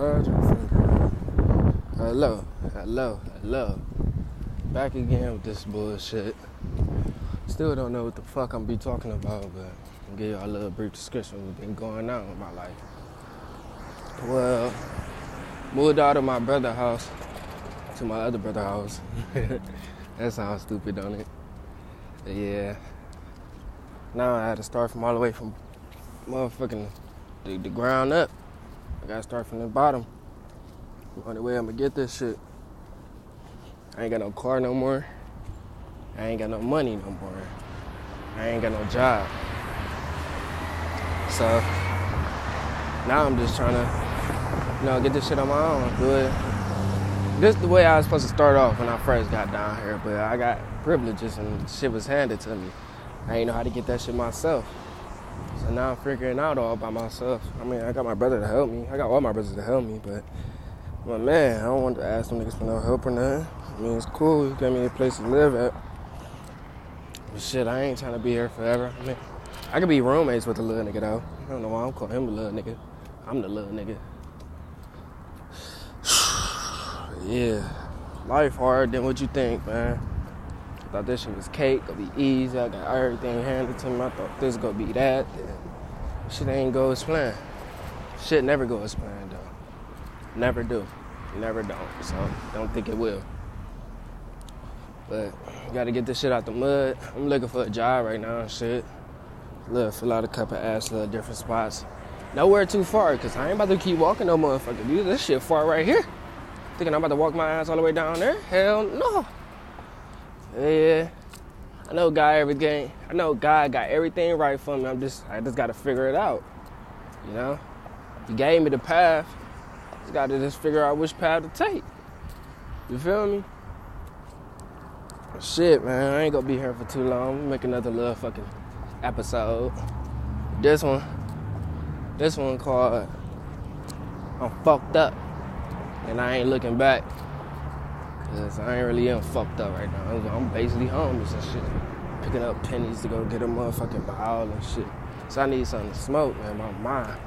Finger. Hello, hello, hello. Back again with this bullshit. Still don't know what the fuck I'm be talking about, but I'll give y'all a little brief description of what's been going on in my life. Well, moved out of my brother's house to my other brother's house. that sounds stupid, don't it? Yeah. Now I had to start from all the way from motherfucking the, the ground up. I gotta start from the bottom. The only way I'm gonna get this shit. I ain't got no car no more. I ain't got no money no more. I ain't got no job. So now I'm just trying to, you know, get this shit on my own. Do it. This the way I was supposed to start off when I first got down here, but I got privileges and shit was handed to me. I ain't know how to get that shit myself. So now I'm figuring out all by myself. I mean, I got my brother to help me. I got all my brothers to help me, but my man, I don't want to ask them niggas for no help or nothing. I mean, it's cool. You got me a place to live at. But shit, I ain't trying to be here forever. I mean, I could be roommates with the little nigga though. I don't know why I'm calling him a little nigga. I'm the little nigga. yeah, life hard than what you think, man. Thought this shit was cake, gonna be easy. I got everything handed to me. I thought this gonna be that. shit ain't go as planned. Shit never go as planned though. Never do. Never don't. So don't think it will. But gotta get this shit out the mud. I'm looking for a job right now and shit. Look, fill out a couple ass little different spots. Nowhere too far, cause I ain't about to keep walking no motherfucker. Dude, this shit far right here. Thinking I'm about to walk my ass all the way down there? Hell no. Yeah. I know God everything. I know God got everything right for me. I'm just I just gotta figure it out. You know? He gave me the path. Just gotta just figure out which path to take. You feel me? Shit, man, I ain't gonna be here for too long. Make another little fucking episode. This one, this one called I'm fucked up. And I ain't looking back. Cause I ain't really even fucked up right now. I'm basically homeless and shit. Picking up pennies to go get a motherfucking bottle and shit. So I need something to smoke, man. My mind,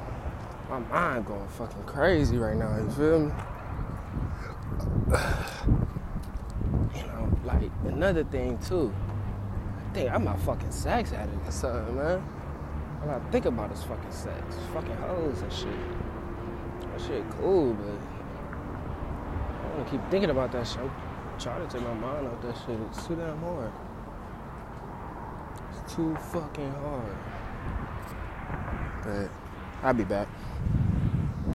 my mind going fucking crazy right now. You feel me? You know, like another thing too. I think I'm a fucking sex addict or something, man. All I think about is fucking sex, fucking hoes and shit. That shit cool, but I don't keep thinking about that shit. I'm trying to take my mind off that shit. It's too damn hard. It's too fucking hard. But I'll be back.